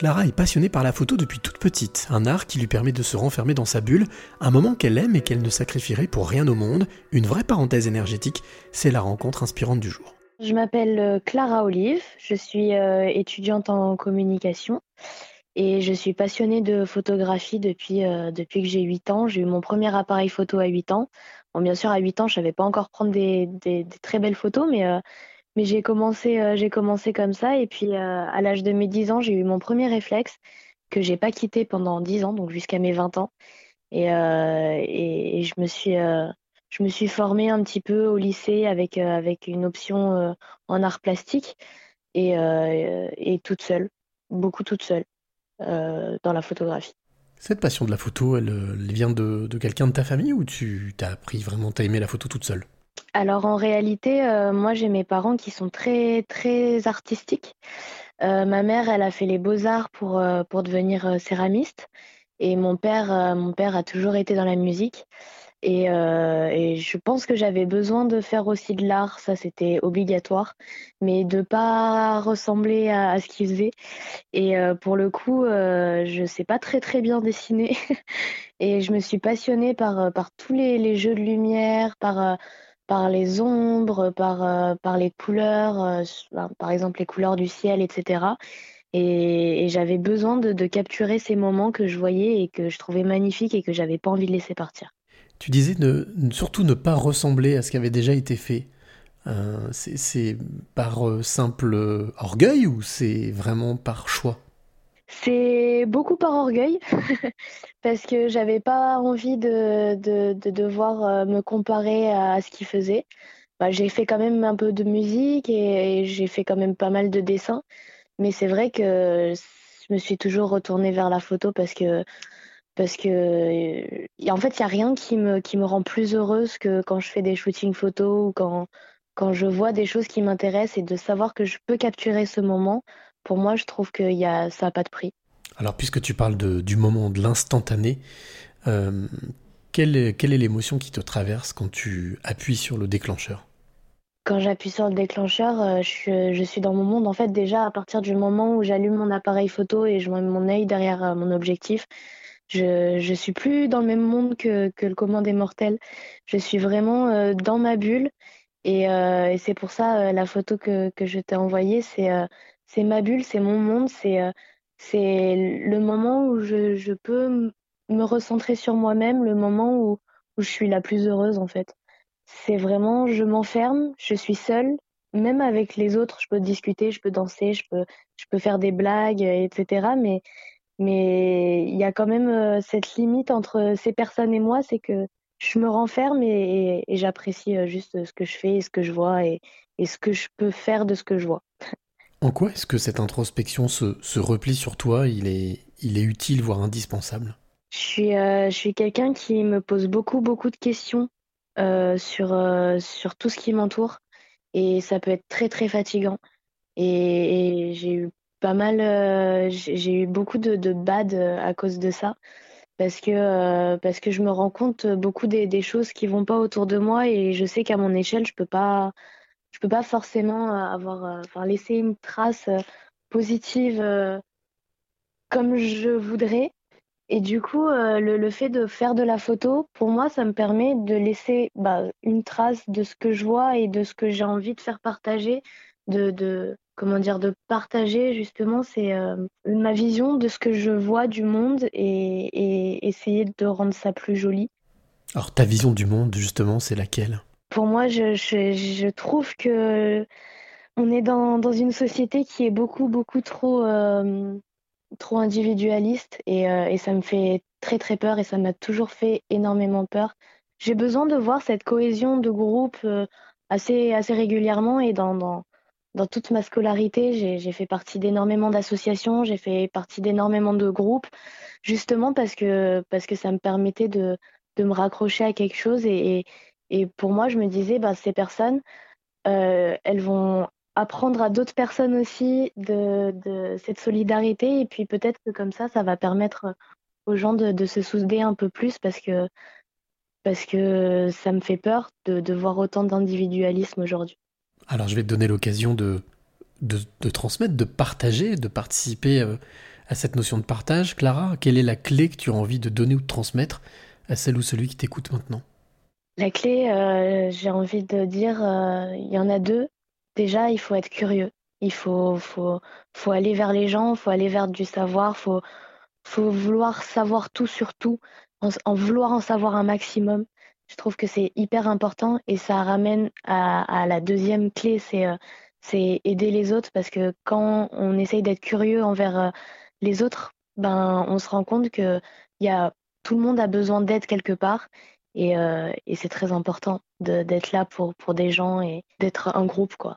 Clara est passionnée par la photo depuis toute petite, un art qui lui permet de se renfermer dans sa bulle, un moment qu'elle aime et qu'elle ne sacrifierait pour rien au monde, une vraie parenthèse énergétique, c'est la rencontre inspirante du jour. Je m'appelle euh, Clara Olive, je suis euh, étudiante en communication et je suis passionnée de photographie depuis, euh, depuis que j'ai 8 ans. J'ai eu mon premier appareil photo à 8 ans. Bon, bien sûr, à 8 ans, je savais pas encore prendre des très belles photos, mais mais j'ai commencé, euh, j'ai commencé comme ça. Et puis, euh, à l'âge de mes 10 ans, j'ai eu mon premier réflexe que j'ai pas quitté pendant 10 ans, donc jusqu'à mes 20 ans. Et, euh, et, je me suis, je me suis formée un petit peu au lycée avec, avec une option en art plastique et, et toute seule, beaucoup toute seule dans la photographie. Cette passion de la photo, elle, elle vient de, de quelqu'un de ta famille ou tu t'as appris vraiment, t'as aimé la photo toute seule? Alors en réalité, euh, moi j'ai mes parents qui sont très très artistiques. Euh, ma mère, elle a fait les beaux-arts pour, euh, pour devenir céramiste et mon père, mon père a toujours été dans la musique. Et, je pense que j'avais besoin de faire aussi de l'art, ça c'était obligatoire, mais de pas ressembler à, ce qu'ils faisaient. Et pour le coup, je sais pas très très bien dessiner et je me suis passionnée par, par tous les jeux de lumière, par par les ombres, par, euh, par les couleurs, euh, par exemple les couleurs du ciel, etc. Et, j'avais besoin de, capturer ces moments que je voyais et que je trouvais magnifiques et que j'avais pas envie de laisser partir. Tu disais ne, surtout ne pas ressembler à ce qui avait déjà été fait. Euh, c'est par simple orgueil ou c'est vraiment par choix? C'est beaucoup par orgueil, parce que j'avais pas envie de, de, devoir euh, me comparer à ce qu'il faisait. Bah, j'ai fait quand même un peu de musique et, j'ai fait quand même pas mal de dessins, mais c'est vrai que je me suis toujours retournée vers la photo parce que parce que en fait il y a rien qui me qui me rend plus heureuse que quand je fais des shootings photos ou quand quand je vois des choses qui m'intéressent et de savoir que je peux capturer ce moment pour moi, je trouve que y a, ça n'a pas de prix. Alors, puisque tu parles du moment, de l'instantané, euh, quelle, est, quelle est l'émotion qui te traverse quand tu appuies sur le déclencheur? Quand j'appuie sur le déclencheur, euh, je, je, suis dans mon monde. En fait, déjà, à partir du moment où j'allume mon appareil photo et je mets mon œil derrière euh, mon objectif, je, je suis plus dans le même monde que, que le commun des mortels. Je suis vraiment dans ma bulle. Et, c'est pour ça, la photo que, que je t'ai envoyée, c'est ma bulle, c'est mon monde, c'est c'est le moment où je, je peux me recentrer sur moi-même, le moment où, où je suis la plus heureuse en fait. C'est vraiment, je m'enferme, je suis seule, même avec les autres, je peux discuter, je peux danser, je peux, je peux faire des blagues, etc. Mais mais il y a quand même euh, cette limite entre ces personnes et moi, c'est que je me renferme et, et, j'apprécie euh, juste ce que je fais et ce que je vois et, et ce que je peux faire de ce que je vois. En quoi est-ce que cette introspection se, se, replie sur toi? Il est, il est utile, voire indispensable Je suis, euh, suis quelqu'un qui me pose beaucoup, beaucoup de questions euh, sur, euh, sur tout ce qui m'entoure. Et ça peut être très, très fatigant. Et, j'ai eu pas mal, j'ai eu beaucoup de, de bad à cause de ça. Parce que, parce que je me rends compte beaucoup des, des choses qui vont pas autour de moi et je sais qu'à mon échelle, je peux pas je peux pas forcément euh, avoir, euh, enfin, laisser une trace euh, positive comme je voudrais. Et du coup, le, fait de faire de la photo, pour moi, ça me permet de laisser bah, une trace de ce que je vois et de ce que j'ai envie de faire partager, de, comment dire, de partager justement c'est ma vision de ce que je vois du monde et essayer de rendre ça plus joli. Alors ta vision du monde, justement, c'est laquelle? Pour moi, je, je, je, trouve que on est dans, dans, une société qui est beaucoup, beaucoup trop, euh, trop individualiste et, euh, et, ça me fait très, très peur et ça m'a toujours fait énormément peur. J'ai besoin de voir cette cohésion de groupe euh, assez, assez régulièrement et dans, dans, dans toute ma scolarité, j'ai fait partie d'énormément d'associations, j'ai fait partie d'énormément de groupes, justement parce que, parce que ça me permettait de, de me raccrocher à quelque chose et, et et pour moi, je me disais, bah, ces personnes, euh, elles vont apprendre à d'autres personnes aussi de, cette solidarité. Et puis peut-être que comme ça, ça va permettre aux gens de, de, se souder un peu plus parce que, parce que ça me fait peur de, de voir autant d'individualisme aujourd'hui. Alors je vais te donner l'occasion de, de, transmettre, de partager, de participer euh, à cette notion de partage. Clara, quelle est la clé que tu as envie de donner ou de transmettre à celle ou celui qui t'écoute maintenant? La clé, euh, j'ai envie de dire, euh, il y en a deux. Déjà, il faut être curieux. Il faut, aller vers les gens, il faut aller vers du savoir, il faut, faut vouloir savoir tout sur tout, en, vouloir en savoir un maximum. Je trouve que c'est hyper important et ça ramène à, la deuxième clé, c'est euh, c'est aider les autres parce que quand on essaye d'être curieux envers les autres, ben, on se rend compte que tout le monde a besoin d'aide quelque part. Et, euh, et c'est très important d'être là pour, pour des gens et d'être un groupe. quoi.